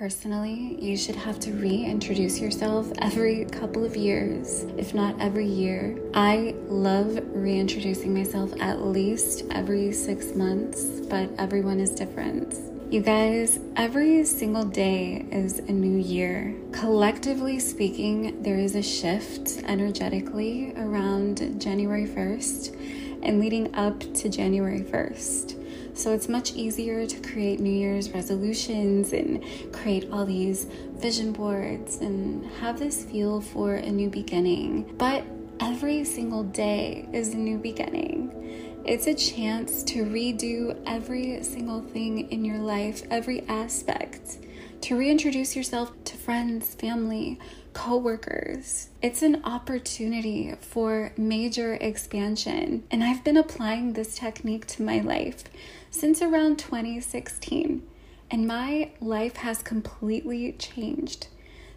Personally, you should have to reintroduce yourself every couple of years, if not every year. I love reintroducing myself at least every six months, but everyone is different. You guys, every single day is a new year. Collectively speaking, there is a shift energetically around January 1st and leading up to January 1st. So it's much easier to create New Year's resolutions and create all these vision boards and have this feel for a new beginning. But every single day is a new beginning. It's a chance to redo every single thing in your life, every aspect, to reintroduce yourself to friends, family, coworkers. It's an opportunity for major expansion, and I've been applying this technique to my life since around 2016, and my life has completely changed.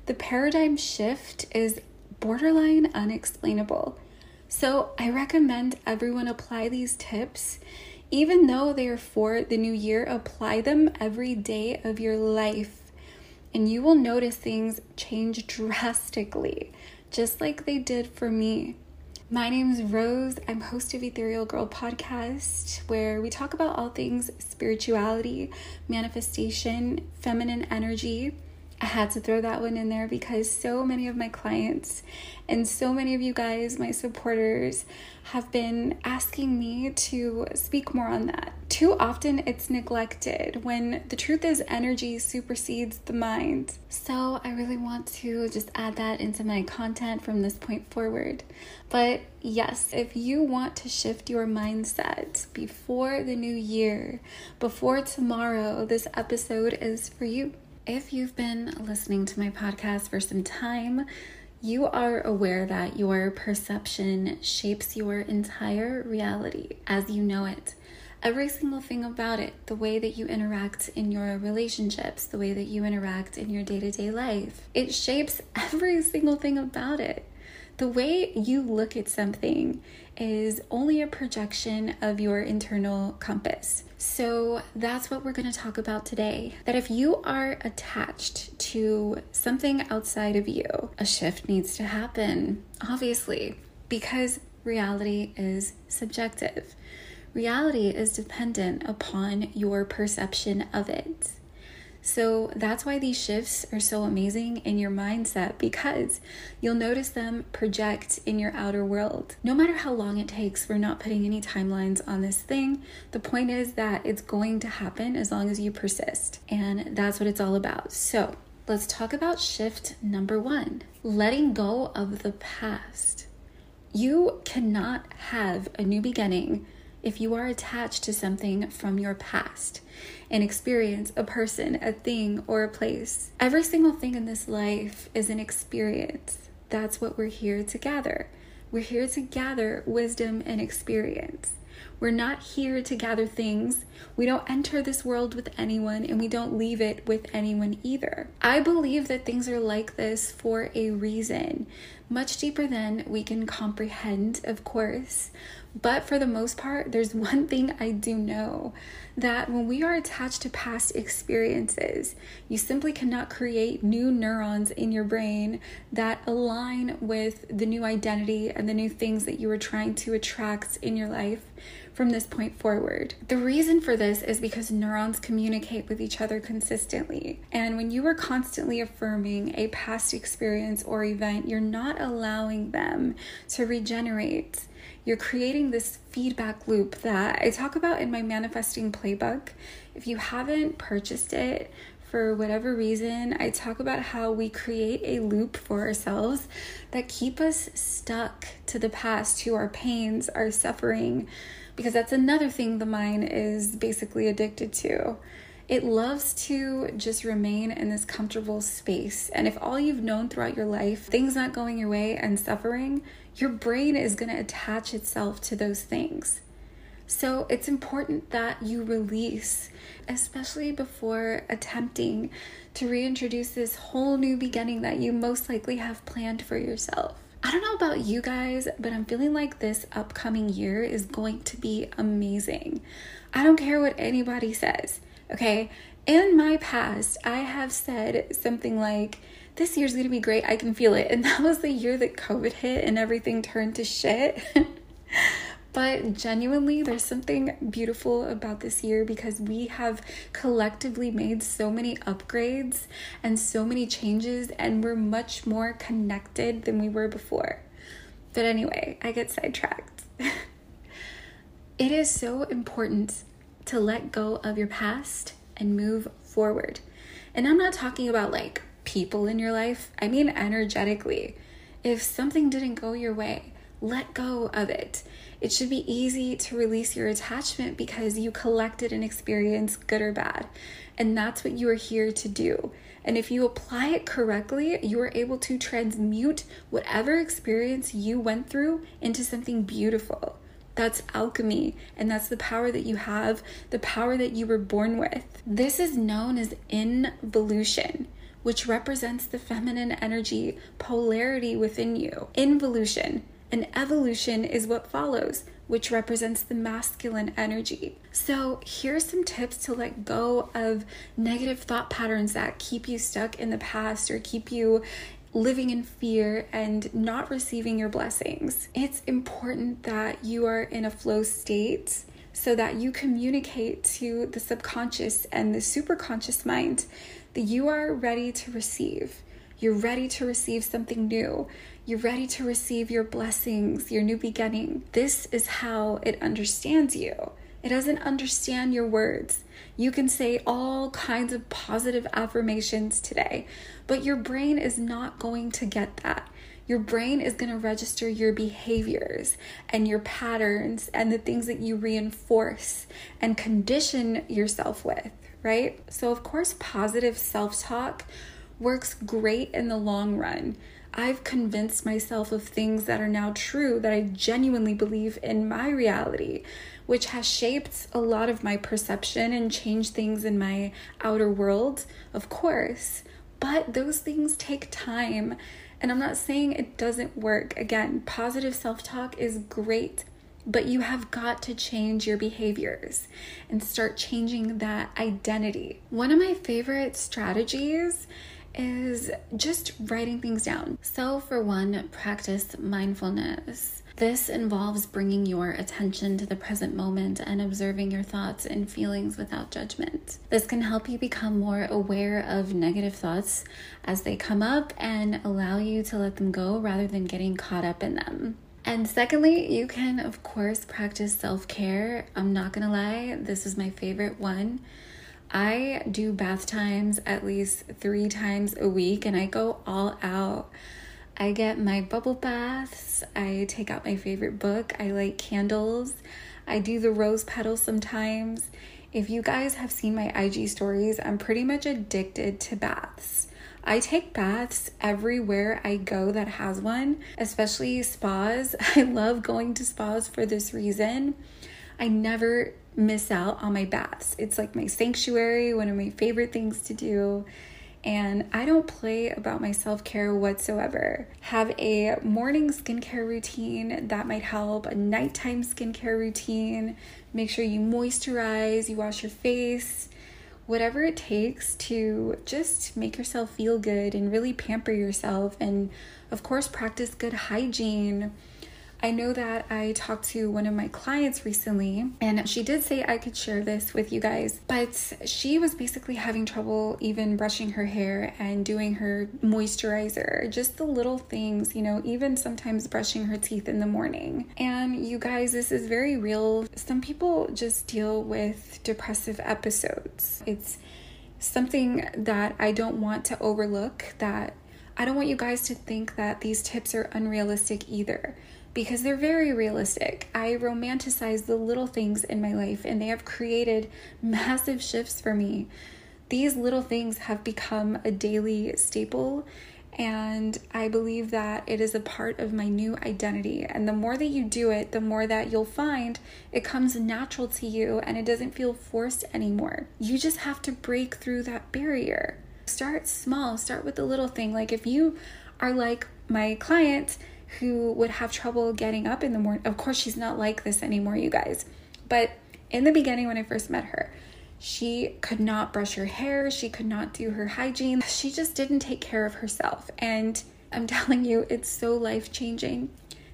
The paradigm shift is borderline unexplainable. So, I recommend everyone apply these tips. Even though they are for the new year, apply them every day of your life, and you will notice things change drastically, just like they did for me. My name is Rose. I'm host of Ethereal Girl podcast, where we talk about all things spirituality, manifestation, feminine energy. I had to throw that one in there because so many of my clients and so many of you guys, my supporters, have been asking me to speak more on that. Too often it's neglected when the truth is energy supersedes the mind. So I really want to just add that into my content from this point forward. But yes, if you want to shift your mindset before the new year, before tomorrow, this episode is for you. If you've been listening to my podcast for some time, you are aware that your perception shapes your entire reality as you know it. Every single thing about it, the way that you interact in your relationships, the way that you interact in your day to day life, it shapes every single thing about it. The way you look at something is only a projection of your internal compass. So that's what we're going to talk about today. That if you are attached to something outside of you, a shift needs to happen, obviously, because reality is subjective. Reality is dependent upon your perception of it. So that's why these shifts are so amazing in your mindset because you'll notice them project in your outer world. No matter how long it takes, we're not putting any timelines on this thing. The point is that it's going to happen as long as you persist. And that's what it's all about. So let's talk about shift number one letting go of the past. You cannot have a new beginning if you are attached to something from your past an experience, a person, a thing, or a place. Every single thing in this life is an experience. That's what we're here to gather. We're here to gather wisdom and experience. We're not here to gather things. We don't enter this world with anyone and we don't leave it with anyone either. I believe that things are like this for a reason, much deeper than we can comprehend, of course. But for the most part, there's one thing I do know that when we are attached to past experiences, you simply cannot create new neurons in your brain that align with the new identity and the new things that you are trying to attract in your life from this point forward. The reason for this is because neurons communicate with each other consistently. And when you are constantly affirming a past experience or event, you're not allowing them to regenerate you're creating this feedback loop that I talk about in my manifesting playbook. If you haven't purchased it, for whatever reason, I talk about how we create a loop for ourselves that keep us stuck to the past, to our pains, our suffering, because that's another thing the mind is basically addicted to. It loves to just remain in this comfortable space. And if all you've known throughout your life, things not going your way and suffering, your brain is going to attach itself to those things. So it's important that you release, especially before attempting to reintroduce this whole new beginning that you most likely have planned for yourself. I don't know about you guys, but I'm feeling like this upcoming year is going to be amazing. I don't care what anybody says. Okay, In my past, I have said something like, this year's gonna be great, I can feel it. And that was the year that COVID hit and everything turned to shit. But genuinely, there's something beautiful about this year because we have collectively made so many upgrades and so many changes, and we're much more connected than we were before. But anyway, I get sidetracked. it is so important to let go of your past and move forward. And I'm not talking about like people in your life, I mean energetically. If something didn't go your way, let go of it. It should be easy to release your attachment because you collected an experience, good or bad. And that's what you are here to do. And if you apply it correctly, you are able to transmute whatever experience you went through into something beautiful. That's alchemy, and that's the power that you have, the power that you were born with. This is known as involution, which represents the feminine energy polarity within you. Involution and evolution is what follows, which represents the masculine energy. So, here's some tips to let go of negative thought patterns that keep you stuck in the past or keep you living in fear and not receiving your blessings. It's important that you are in a flow state so that you communicate to the subconscious and the superconscious mind that you are ready to receive. You're ready to receive something new. You're ready to receive your blessings, your new beginning. This is how it understands you. It doesn't understand your words. You can say all kinds of positive affirmations today, but your brain is not going to get that. Your brain is going to register your behaviors and your patterns and the things that you reinforce and condition yourself with, right? So, of course, positive self talk works great in the long run. I've convinced myself of things that are now true that I genuinely believe in my reality, which has shaped a lot of my perception and changed things in my outer world, of course. But those things take time. And I'm not saying it doesn't work. Again, positive self talk is great, but you have got to change your behaviors and start changing that identity. One of my favorite strategies is just writing things down. So, for one, practice mindfulness. This involves bringing your attention to the present moment and observing your thoughts and feelings without judgment. This can help you become more aware of negative thoughts as they come up and allow you to let them go rather than getting caught up in them. And secondly, you can, of course, practice self care. I'm not gonna lie, this is my favorite one. I do bath times at least three times a week and I go all out. I get my bubble baths, I take out my favorite book, I light candles, I do the rose petals sometimes. If you guys have seen my IG stories, I'm pretty much addicted to baths. I take baths everywhere I go that has one, especially spas. I love going to spas for this reason. I never miss out on my baths. It's like my sanctuary, one of my favorite things to do. And I don't play about my self care whatsoever. Have a morning skincare routine that might help, a nighttime skincare routine. Make sure you moisturize, you wash your face, whatever it takes to just make yourself feel good and really pamper yourself. And of course, practice good hygiene I know that I talked to one of my clients recently, and she did say I could share this with you guys, but she was basically having trouble even brushing her hair and doing her moisturizer, just the little things, you know, even sometimes brushing her teeth in the morning. And you guys, this is very real. Some people just deal with depressive episodes. It's something that I don't want to overlook that I don't want you guys to think that these tips are unrealistic either because they're very realistic. I romanticize the little things in my life and they have created massive shifts for me. These little things have become a daily staple, and I believe that it is a part of my new identity. And the more that you do it, the more that you'll find it comes natural to you and it doesn't feel forced anymore. You just have to break through that barrier. Start small, start with the little thing. Like if you are like my client, who would have trouble getting up in the morning. Of course, she's not like this anymore, you guys. But in the beginning, when I first met her, She could not brush her hair, she could not do her hygiene. She just didn't take care of herself. And I'm telling you, it's so life changing.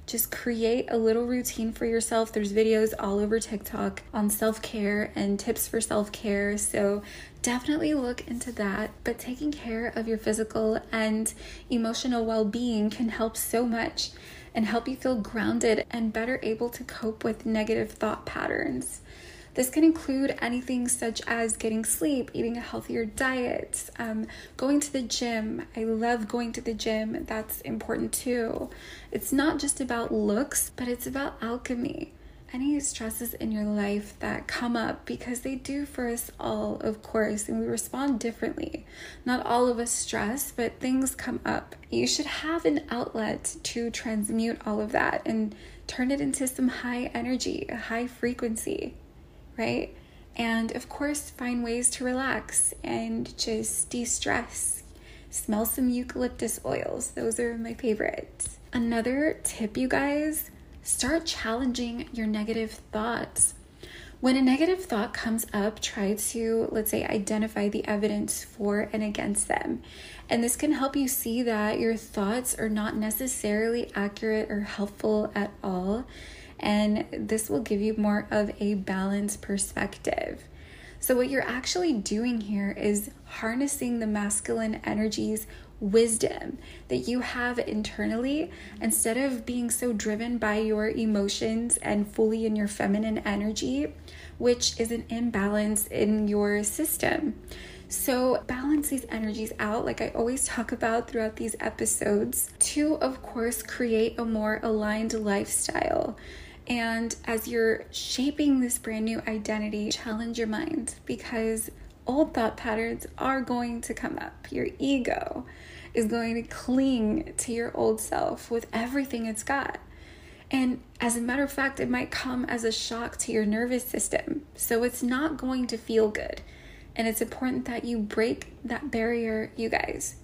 Just create a little routine for yourself. There's videos all over TikTok on self care and tips for self care. So definitely look into that. But taking care of your physical and emotional well being can help so much and help you feel grounded and better able to cope with negative thought patterns. This can include anything such as getting sleep, eating a healthier diet, um, going to the gym. I love going to the gym, that's important too. It's not just about looks, but it's about alchemy any stresses in your life that come up because they do for us all, of course, and we respond differently. Not all of us stress, but things come up. You should have an outlet to transmute all of that and turn it into some high energy, high frequency right? And of course, find ways to relax and just de stress. Smell some eucalyptus oils, those are my favorites. Another tip, you guys start challenging your negative thoughts. When a negative thought comes up, try to, let's say, identify the evidence for and against them. And this can help you see that your thoughts are not necessarily accurate or helpful at all and this will give you more of a balanced perspective. So, what you're actually doing here is harnessing the masculine energies wisdom that you have internally instead of being so driven by your emotions and fully in your feminine energy, which is an imbalance in your system. So, balance these energies out, like I always talk about throughout these episodes, to, of course, create a more aligned lifestyle. And as you're shaping this brand new identity, challenge your mind because old thought patterns are going to come up. Your ego is going to cling to your old self with everything it's got. And as a matter of fact, it might come as a shock to your nervous system. So it's not going to feel good. And it's important that you break that barrier, you guys.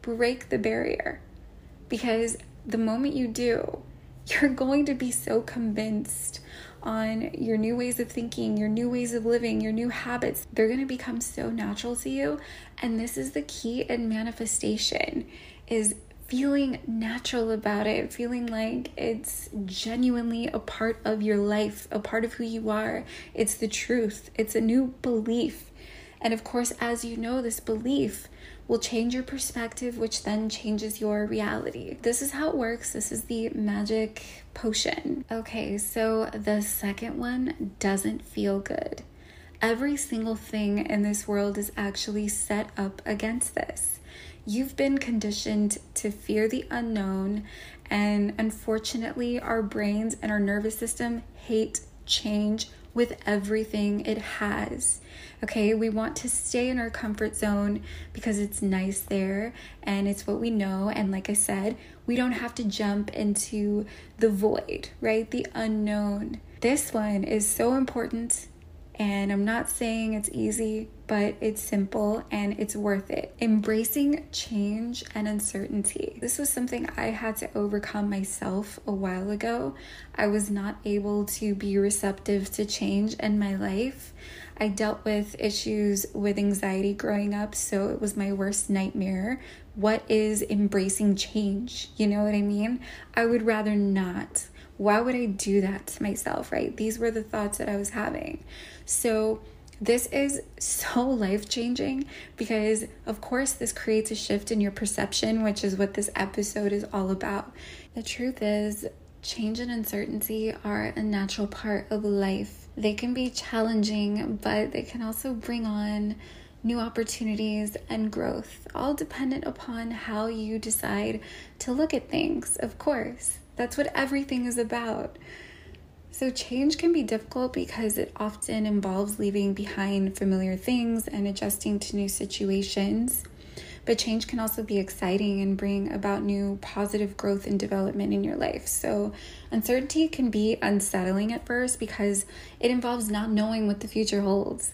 Break the barrier. Because the moment you do, you're going to be so convinced on your new ways of thinking, your new ways of living, your new habits. They're going to become so natural to you. And this is the key in manifestation is feeling natural about it, feeling like it's genuinely a part of your life, a part of who you are. It's the truth. It's a new belief. And of course, as you know this belief, will change your perspective, which then changes your reality. This is how it works. This is the magic potion. Okay, so the second one doesn't feel good. Every single thing in this world is actually set up against this. You've been conditioned to fear the unknown, and unfortunately, our brains and our nervous system hate change with everything it has. Okay, we want to stay in our comfort zone because it's nice there and it's what we know. And like I said, we don't have to jump into the void, right? The unknown. This one is so important and I'm not saying it's easy, but it's simple and it's worth it. Embracing change and uncertainty. This was something I had to overcome myself a while ago. I was not able to be receptive to change in my life. I dealt with issues with anxiety growing up, so it was my worst nightmare. What is embracing change? You know what I mean? I would rather not. Why would I do that to myself, right? These were the thoughts that I was having. So, this is so life changing because, of course, this creates a shift in your perception, which is what this episode is all about. The truth is, change and uncertainty are a natural part of life. They can be challenging, but they can also bring on new opportunities and growth, all dependent upon how you decide to look at things, of course. That's what everything is about. So, change can be difficult because it often involves leaving behind familiar things and adjusting to new situations. But change can also be exciting and bring about new positive growth and development in your life. So, uncertainty can be unsettling at first because it involves not knowing what the future holds.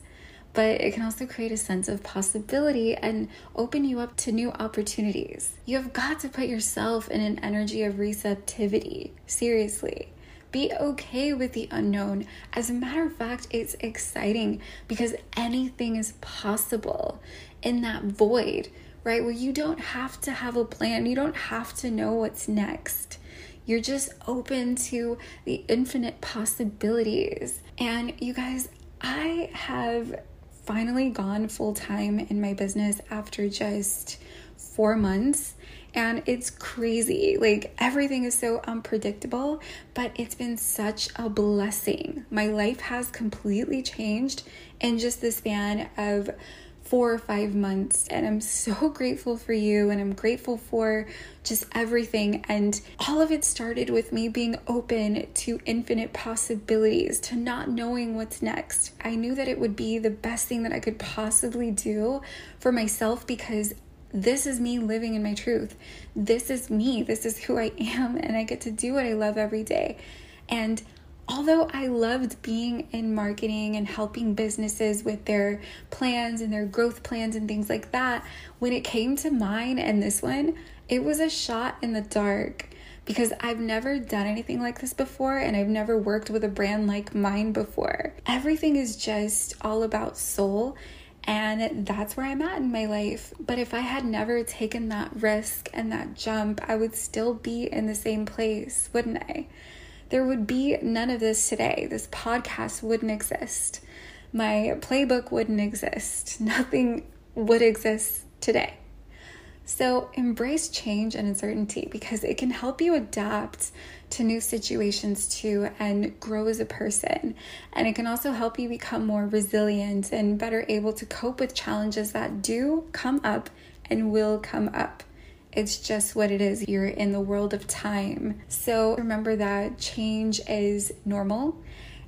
But it can also create a sense of possibility and open you up to new opportunities. You have got to put yourself in an energy of receptivity. Seriously Be okay with the unknown. As a matter of fact, it's exciting because anything is possible in that void, right? Where you don't have to have a plan, you don't have to know what's next. You're just open to the infinite possibilities. And you guys, I have finally gone full time in my business after just four months. And it's crazy. Like everything is so unpredictable, but it's been such a blessing. My life has completely changed in just the span of four or five months. And I'm so grateful for you and I'm grateful for just everything. And all of it started with me being open to infinite possibilities, to not knowing what's next. I knew that it would be the best thing that I could possibly do for myself because this is me living in my truth. This is me. This is who I am. And I get to do what I love every day. And although I loved being in marketing and helping businesses with their plans and their growth plans and things like that, when it came to mine and this one, it was a shot in the dark because I've never done anything like this before and I've never worked with a brand like mine before. Everything is just all about soul and that's where I'm at in my life. But if I had never taken that risk and that jump, I would still be in the same place, wouldn't I? There would be none of this today. This podcast wouldn't exist. My playbook wouldn't exist. Nothing would exist today. So embrace change and uncertainty because it can help you adapt to new situations too and grow as a person. And it can also help you become more resilient and better able to cope with challenges that do come up and will come up. It's just what it is. You're in the world of time. So remember that change is normal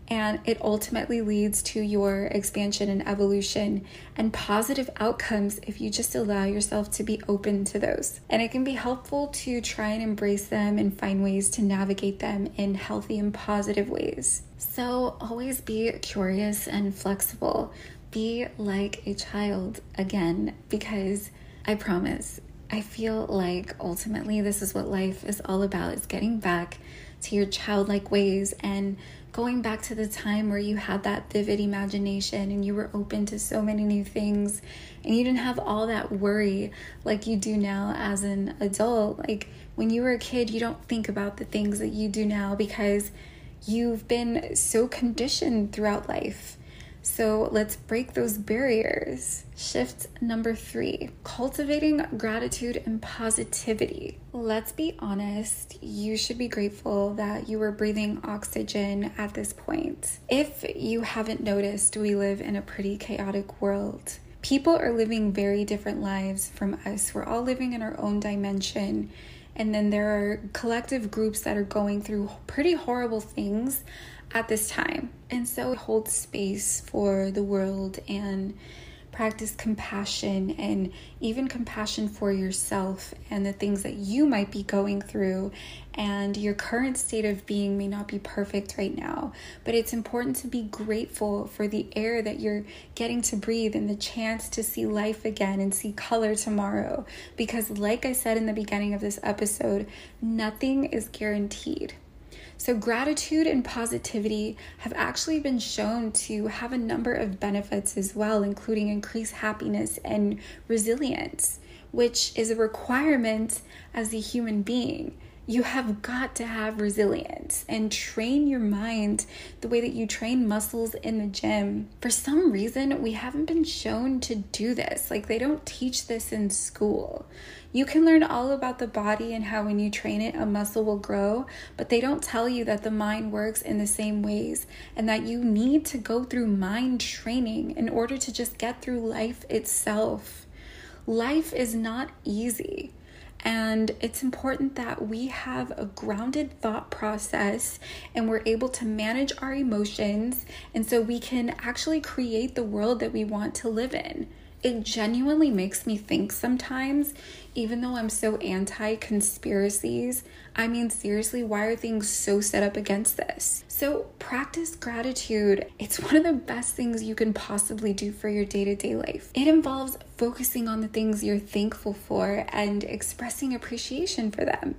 and it ultimately leads to your expansion and evolution and positive outcomes if you just allow yourself to be open to those. And it can be helpful to try and embrace them and find ways to navigate them in healthy and positive ways. So always be curious and flexible. Be like a child again, because I promise, I feel like ultimately this is what life is all about is getting back to your childlike ways and going back to the time where you had that vivid imagination and you were open to so many new things and you didn't have all that worry like you do now as an adult. Like when you were a kid, you don't think about the things that you do now because you've been so conditioned throughout life. So let's break those barriers. Shift number three cultivating gratitude and positivity. Let's be honest, you should be grateful that you were breathing oxygen at this point. If you haven't noticed, we live in a pretty chaotic world. People are living very different lives from us. We're all living in our own dimension. And then there are collective groups that are going through pretty horrible things at this time. And so hold space for the world and practice compassion and even compassion for yourself and the things that you might be going through. And your current state of being may not be perfect right now, but it's important to be grateful for the air that you're getting to breathe and the chance to see life again and see color tomorrow. Because, like I said in the beginning of this episode, nothing is guaranteed. So, gratitude and positivity have actually been shown to have a number of benefits as well, including increased happiness and resilience, which is a requirement as a human being you have got to have resilience and train your mind the way that you train muscles in the gym. For some reason, we haven't been shown to do this. Like, they don't teach this in school. You can learn all about the body and how when you train it, a muscle will grow, but they don't tell you that the mind works in the same ways and that you need to go through mind training in order to just get through life itself. Life is not easy. And it's important that we have a grounded thought process and we're able to manage our emotions. And so we can actually create the world that we want to live in it genuinely makes me think sometimes, even though I'm so anti conspiracies. I mean, seriously, why are things so set up against this? So, practice gratitude. It's one of the best things you can possibly do for your day to day life. It involves focusing on the things you're thankful for and expressing appreciation for them.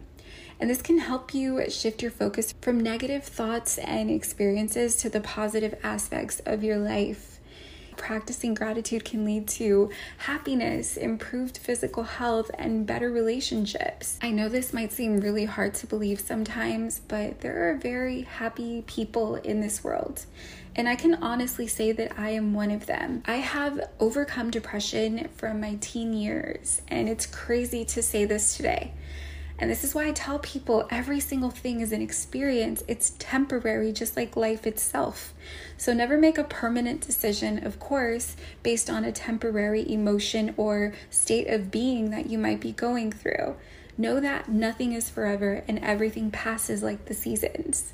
And this can help you shift your focus from negative thoughts and experiences to the positive aspects of your life. Practicing gratitude can lead to happiness, improved physical health, and better relationships. I know this might seem really hard to believe sometimes, but there are very happy people in this world. And I can honestly say that I am one of them. I have overcome depression from my teen years, and it's crazy to say this today. And this is why I tell people every single thing is an experience. It's temporary, just like life itself. So never make a permanent decision, of course, based on a temporary emotion or state of being that you might be going through. Know that nothing is forever and everything passes like the seasons.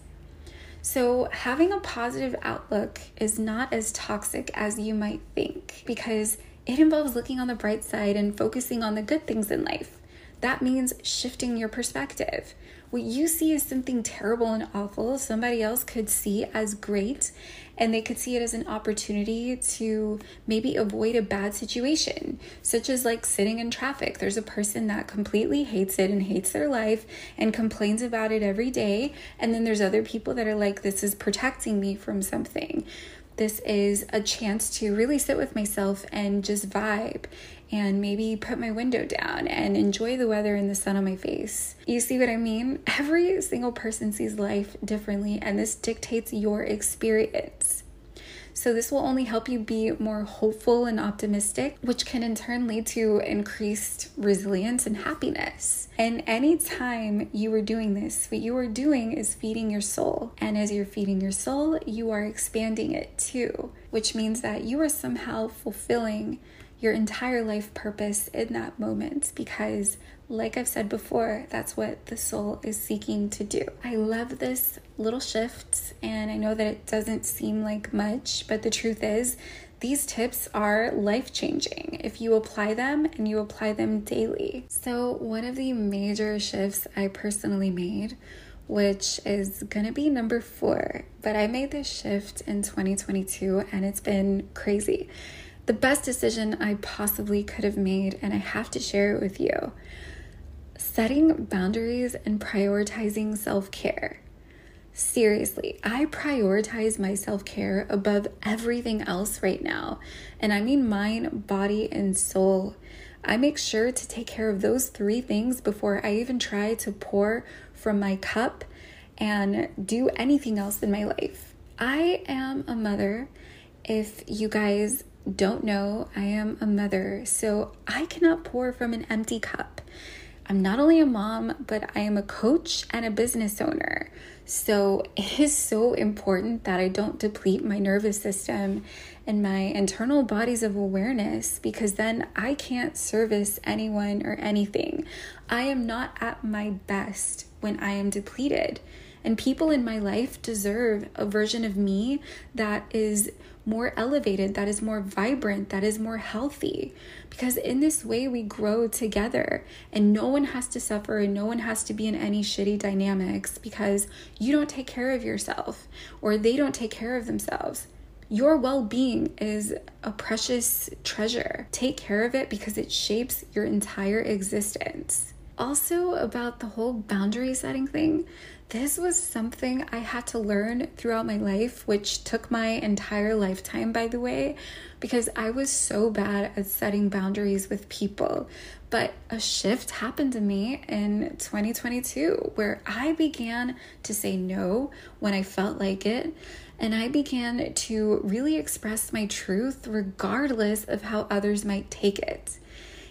So, having a positive outlook is not as toxic as you might think because it involves looking on the bright side and focusing on the good things in life. That means shifting your perspective. What you see as something terrible and awful, somebody else could see as great, and they could see it as an opportunity to maybe avoid a bad situation, such as like sitting in traffic. There's a person that completely hates it and hates their life and complains about it every day, and then there's other people that are like, This is protecting me from something. This is a chance to really sit with myself and just vibe and maybe put my window down and enjoy the weather and the sun on my face. You see what I mean? Every single person sees life differently, and this dictates your experience. So, this will only help you be more hopeful and optimistic, which can in turn lead to increased resilience and happiness. And anytime you are doing this, what you are doing is feeding your soul. And as you're feeding your soul, you are expanding it too, which means that you are somehow fulfilling your entire life purpose in that moment because like I've said before, that's what the soul is seeking to do. I love this little shift, and I know that it doesn't seem like much, but the truth is, these tips are life changing if you apply them and you apply them daily. So, one of the major shifts I personally made, which is gonna be number four, but I made this shift in 2022 and it's been crazy. The best decision I possibly could have made, and I have to share it with you setting boundaries and prioritizing self care. Seriously, I prioritize my self care above everything else right now. And I mean mind, body, and soul. I make sure to take care of those three things before I even try to pour from my cup and do anything else in my life. I am a mother. If you guys don't know, I am a mother, so I cannot pour from an empty cup. I'm not only a mom, but I am a coach and a business owner. So it is so important that I don't deplete my nervous system and my internal bodies of awareness because then I can't service anyone or anything. I am not at my best when I am depleted. And people in my life deserve a version of me that is more elevated, that is more vibrant, that is more healthy. Because in this way, we grow together and no one has to suffer and no one has to be in any shitty dynamics because you don't take care of yourself or they don't take care of themselves. Your well being is a precious treasure. Take care of it because it shapes your entire existence. Also, about the whole boundary setting thing, this was something I had to learn throughout my life, which took my entire lifetime, by the way, because I was so bad at setting boundaries with people. But a shift happened to me in 2022 where I began to say no when I felt like it. And I began to really express my truth regardless of how others might take it.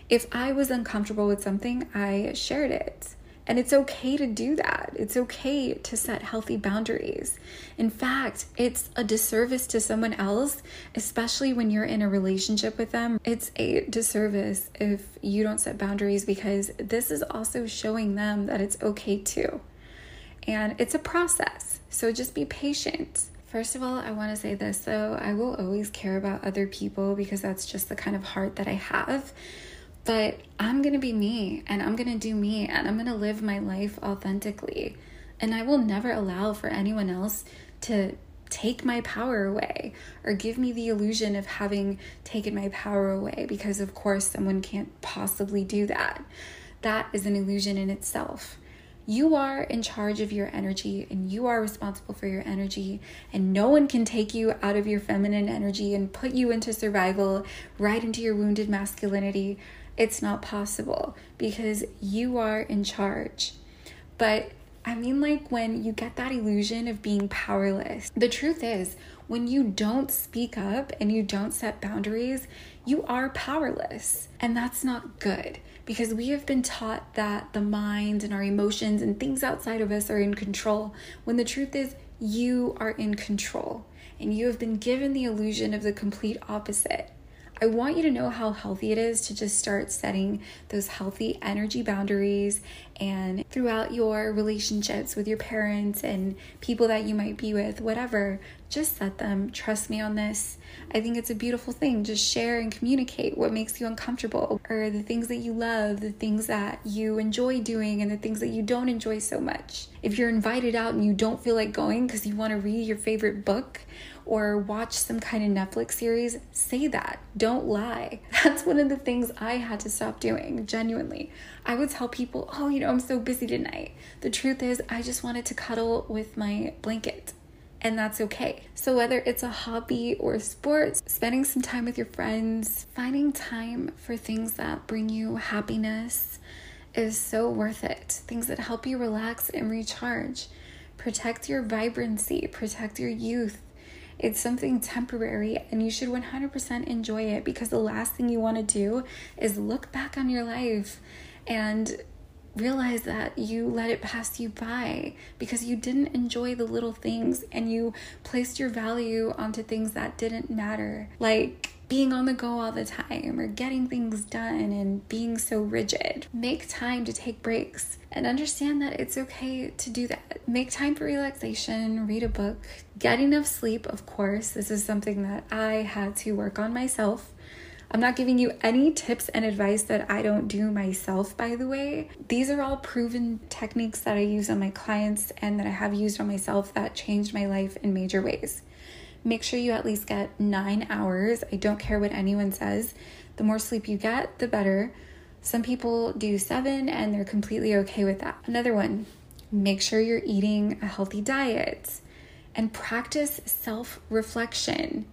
If I was uncomfortable with something, I shared it. And it's okay to do that. It's okay to set healthy boundaries. In fact, it's a disservice to someone else, especially when you're in a relationship with them. It's a disservice if you don't set boundaries because this is also showing them that it's okay too. And it's a process. So just be patient. First of all, I want to say this though I will always care about other people because that's just the kind of heart that I have. But I'm going to be me and I'm going to do me and I'm going to live my life authentically. And I will never allow for anyone else to take my power away or give me the illusion of having taken my power away because, of course, someone can't possibly do that. That is an illusion in itself. You are in charge of your energy and you are responsible for your energy, and no one can take you out of your feminine energy and put you into survival, right into your wounded masculinity. It's not possible because you are in charge. But I mean, like when you get that illusion of being powerless, the truth is, when you don't speak up and you don't set boundaries, you are powerless. And that's not good because we have been taught that the mind and our emotions and things outside of us are in control, when the truth is, you are in control. And you have been given the illusion of the complete opposite. I want you to know how healthy it is to just start setting those healthy energy boundaries and throughout your relationships with your parents and people that you might be with, whatever, just set them. Trust me on this. I think it's a beautiful thing. Just share and communicate what makes you uncomfortable or the things that you love, the things that you enjoy doing, and the things that you don't enjoy so much. If you're invited out and you don't feel like going because you want to read your favorite book or watch some kind of Netflix series, say that. Don't lie. That's one of the things I had to stop doing, genuinely. I would tell people, oh, you know, I'm so busy tonight. The truth is, I just wanted to cuddle with my blanket. And that's okay. So, whether it's a hobby or sports, spending some time with your friends, finding time for things that bring you happiness is so worth it. Things that help you relax and recharge. Protect your vibrancy, protect your youth, it's something temporary and you should 100% enjoy it because the last thing you want to do is look back on your life and realize that you let it pass you by because you didn't enjoy the little things and you placed your value onto things that didn't matter. Like being on the go all the time or getting things done and being so rigid. Make time to take breaks and understand that it's okay to do that. Make time for relaxation, read a book, get enough sleep, of course. This is something that I had to work on myself. I'm not giving you any tips and advice that I don't do myself, by the way. These are all proven techniques that I use on my clients and that I have used on myself that changed my life in major ways. Make sure you at least get nine hours. I don't care what anyone says. The more sleep you get, the better. Some people do seven and they're completely okay with that. Another one, make sure you're eating a healthy diet and practice self reflection.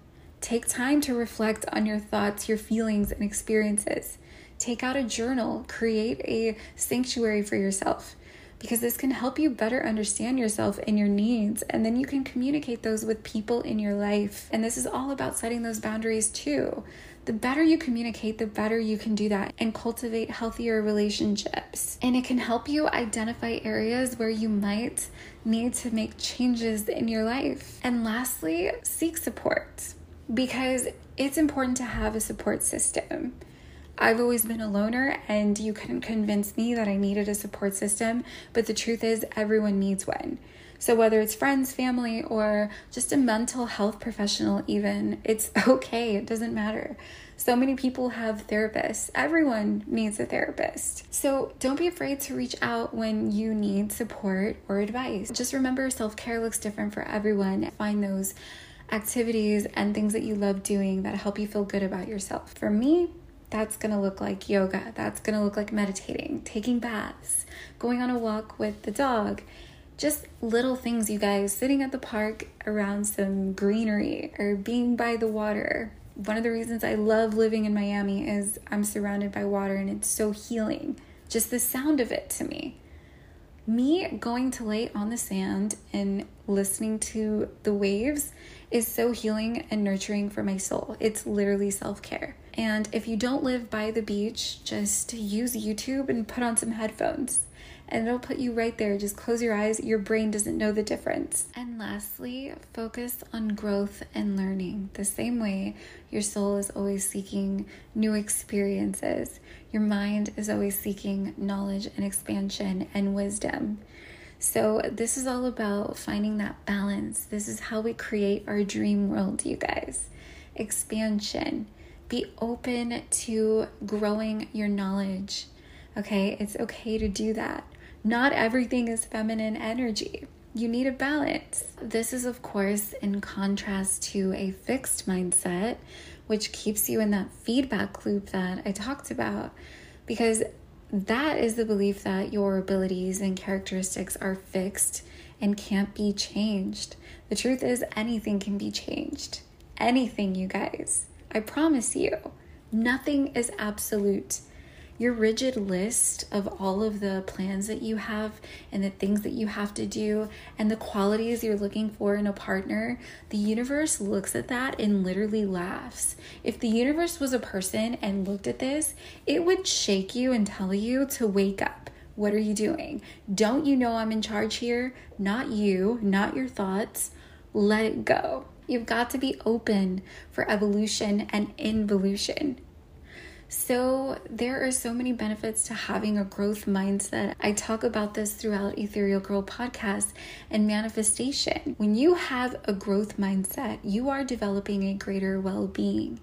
Take time to reflect on your thoughts, your feelings, and experiences. Take out a journal, create a sanctuary for yourself because this can help you better understand yourself and your needs. And then you can communicate those with people in your life. And this is all about setting those boundaries too. The better you communicate, the better you can do that and cultivate healthier relationships. And it can help you identify areas where you might need to make changes in your life. And lastly, seek support because it's important to have a support system. I've always been a loner, and you couldn't convince me that I needed a support system, but the truth is, everyone needs one. So, whether it's friends, family, or just a mental health professional, even, it's okay. It doesn't matter. So many people have therapists. Everyone needs a therapist. So, don't be afraid to reach out when you need support or advice. Just remember self care looks different for everyone. Find those activities and things that you love doing that help you feel good about yourself. For me, that's to look like yoga. That's to look like meditating, taking baths, going on a walk with the dog. Just little things, you guys, sitting at the park around some greenery or being by the water. One of the reasons I love living in Miami is I'm surrounded by water and it's so healing. Just the sound of it to me. Me going to lay on the sand and listening to the waves is so healing and nurturing for my soul. It's literally self care. And if you don't live by the beach, just use YouTube and put on some headphones. And it'll put you right there. Just close your eyes. Your brain doesn't know the difference. And lastly, focus on growth and learning. The same way your soul is always seeking new experiences, your mind is always seeking knowledge and expansion and wisdom. So, this is all about finding that balance. This is how we create our dream world, you guys. Expansion, be open to growing your knowledge. Okay, it's okay to do that. Not everything is feminine energy. You need a balance. This is, of course, in contrast to a fixed mindset, which keeps you in that feedback loop that I talked about. Because that is the belief that your abilities and characteristics are fixed and can't be changed. The truth is, anything can be changed. Anything, you guys. I promise you, nothing is absolute your rigid list of all of the plans that you have and the things that you have to do and the qualities you're looking for in a partner, the universe looks at that and literally laughs. If the universe was a person and looked at this, it would shake you and tell you to wake up. What are you doing? Don't you know I'm in charge here? Not you, not your thoughts. Let it go. You've got to be open for evolution and involution. So, there are so many benefits to having a growth mindset. I talk about this throughout Ethereal Girl podcast and manifestation. When you have a growth mindset, you are developing a greater well being.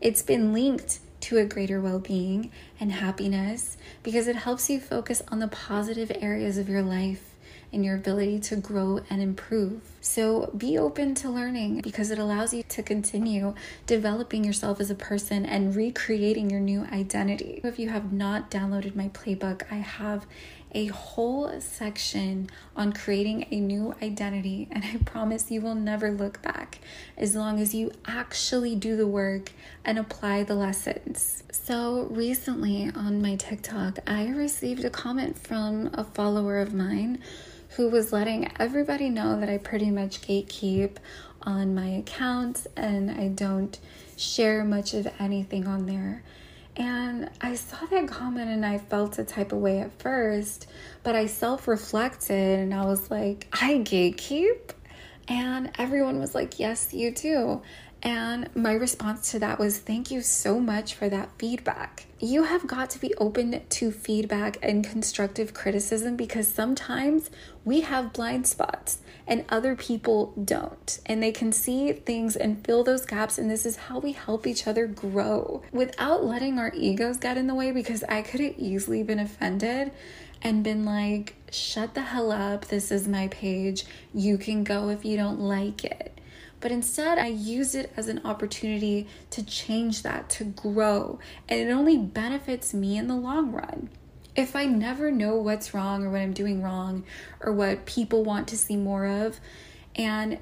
It's been linked to a greater well being and happiness because it helps you focus on the positive areas of your life and your ability to grow and improve. So be open to learning because it allows you to continue developing yourself as a person and recreating your new identity. If you have not downloaded my playbook, I have a whole section on creating a new identity, and I promise you will never look back as long as you actually do the work and apply the lessons. So, recently on my TikTok, I received a comment from a follower of mine who was letting everybody know that I pretty much gatekeep on my accounts and I don't share much of anything on there. And I saw that comment and I felt a type of way at first, but I self reflected and I was like, I gatekeep? And everyone was like, Yes, you do. And my response to that was, Thank you so much for that feedback. You have got to be open to feedback and constructive criticism because sometimes we have blind spots and other people don't. And they can see things and fill those gaps. And this is how we help each other grow without letting our egos get in the way because I could have easily been offended and been like, shut the hell up. This is my page. You can go if you don't like it. But instead, I use it as an opportunity to change that, to grow. And it only benefits me in the long run. If I never know what's wrong or what I'm doing wrong or what people want to see more of, and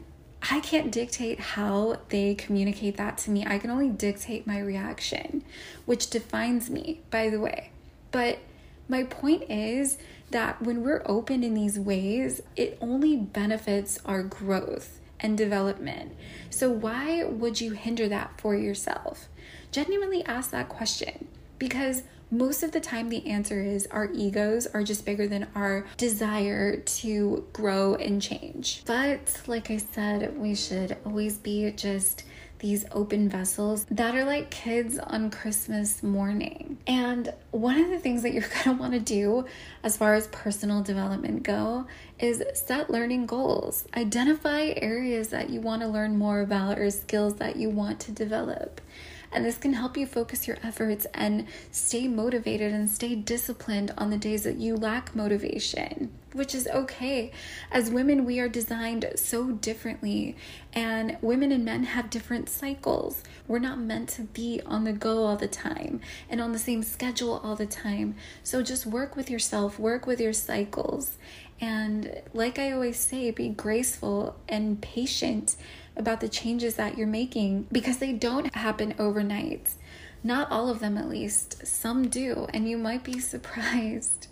I can't dictate how they communicate that to me. I can only dictate my reaction, which defines me, by the way. But my point is that when we're open in these ways, it only benefits our growth and development. So, why would you hinder that for yourself? Genuinely ask that question because most of the time the answer is our egos are just bigger than our desire to grow and change. But, like I said, we should always be just these open vessels that are like kids on Christmas morning. And one of the things that you're going to want to do as far as personal development go is set learning goals. Identify areas that you want to learn more about or skills that you want to develop. And this can help you focus your efforts and stay motivated and stay disciplined on the days that you lack motivation, which is okay. As women, we are designed so differently, and women and men have different cycles. We're not meant to be on the go all the time and on the same schedule all the time. So just work with yourself, work with your cycles. And like I always say, be graceful and patient about the changes that you're making because they don't happen overnight. Not all of them, at least. Some do, and you might be surprised.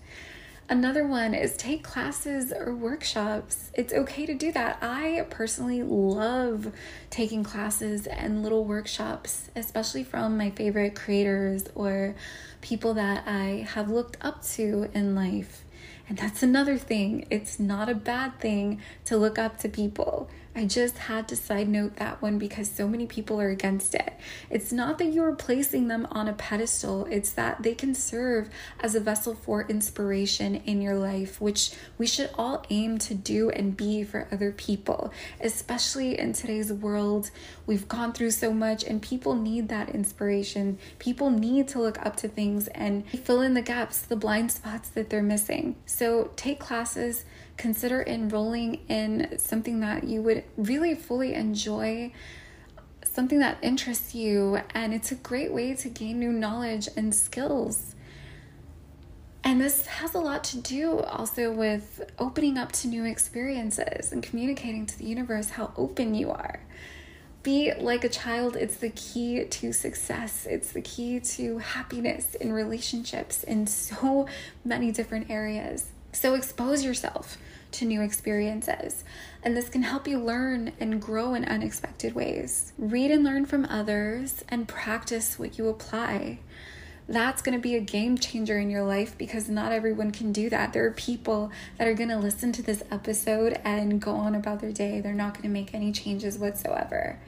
Another one is take classes or workshops. It's okay to do that. I personally love taking classes and little workshops, especially from my favorite creators or people that I have looked up to in life. And that's another thing. It's not a bad thing to look up to people. I just had to side note that one because so many people are against it. It's not that you're placing them on a pedestal, it's that they can serve as a vessel for inspiration in your life, which we should all aim to do and be for other people, especially in today's world. We've gone through so much, and people need that inspiration. People need to look up to things and fill in the gaps, the blind spots that they're missing. So take classes consider enrolling in something that you would really fully enjoy, something that interests you, and it's a great way to gain new knowledge and skills. And this has a lot to do also with opening up to new experiences and communicating to the universe how open you are. Be like a child, it's the key to success. It's the key to happiness in relationships in so many different areas. So expose yourself to new experiences. And this can help you learn and grow in unexpected ways. Read and learn from others and practice what you apply that's going to be a game changer in your life because not everyone can do that. There are people that are going to listen to this episode and go on about their day. They're not going to make any changes whatsoever.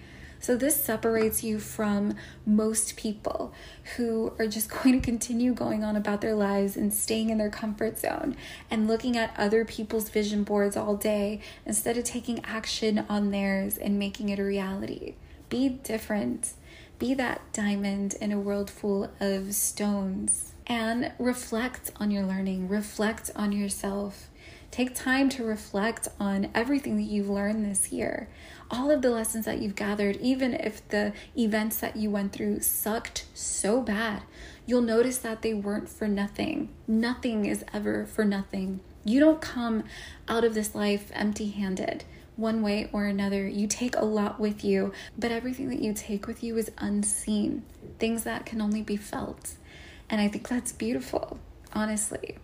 So, this separates you from most people who are just going to continue going on about their lives and staying in their comfort zone and looking at other people's vision boards all day instead of taking action on theirs and making it a reality. Be different. Be that diamond in a world full of stones and reflect on your learning, reflect on yourself. Take time to reflect on everything that you've learned this year, all of the lessons that you've gathered, even if the events that you went through sucked so bad. You'll notice that they weren't for nothing. Nothing is ever for nothing. You don't come out of this life empty handed one way or another. You take a lot with you, but everything that you take with you is unseen, things that can only be felt. And I think that's beautiful, honestly.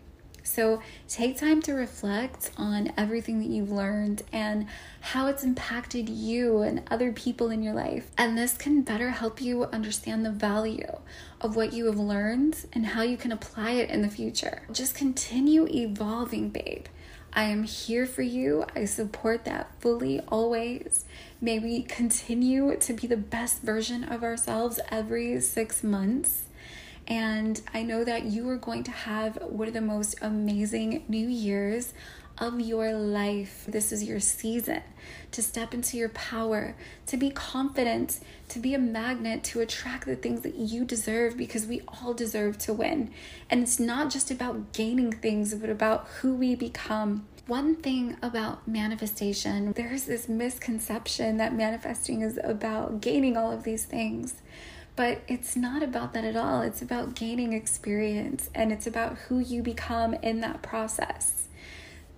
So take time to reflect on everything that you've learned and how it's impacted you and other people in your life. And this can better help you understand the value of what you have learned and how you can apply it in the future. Just continue evolving, babe. I am here for you. I support that fully always. May we continue to be the best version of ourselves every six months. And I know that you are going to have one of the most amazing New Year's of your life. This is your season to step into your power, to be confident, to be a magnet, to attract the things that you deserve because we all deserve to win. And it's not just about gaining things, but about who we become. One thing about manifestation, there's this misconception that manifesting is about gaining all of these things. But it's not about that at all. It's about gaining experience and it's about who you become in that process.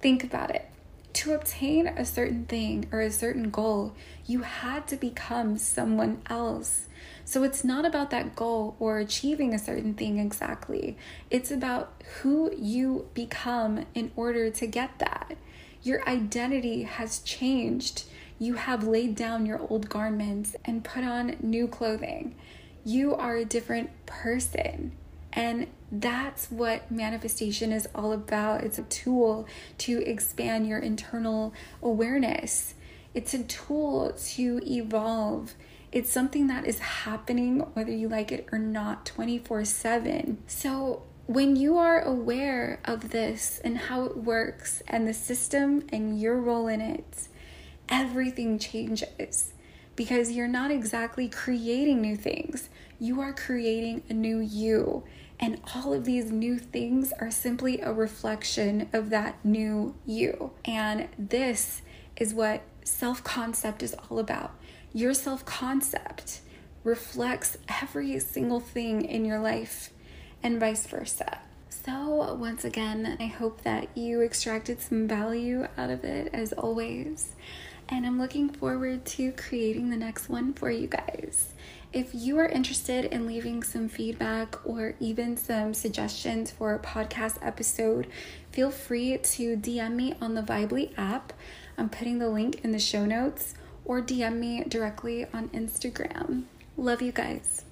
Think about it. To obtain a certain thing or a certain goal, you had to become someone else. So it's not about that goal or achieving a certain thing exactly. It's about who you become in order to get that. Your identity has changed. You have laid down your old garments and put on new clothing. You are a different person. And that's what manifestation is all about. It's a tool to expand your internal awareness, it's a tool to evolve. It's something that is happening whether you like it or not 24 7. So, when you are aware of this and how it works and the system and your role in it, everything changes because you're not exactly creating new things. You are creating a new you. And all of these new things are simply a reflection of that new you. And this is what self concept is all about. Your self concept reflects every single thing in your life, and vice versa. So, once again, I hope that you extracted some value out of it as always. And I'm looking forward to creating the next one for you guys. If you are interested in leaving some feedback or even some suggestions for a podcast episode, feel free to DM me on the Vibely app. I'm putting the link in the show notes or DM me directly on Instagram. Love you guys.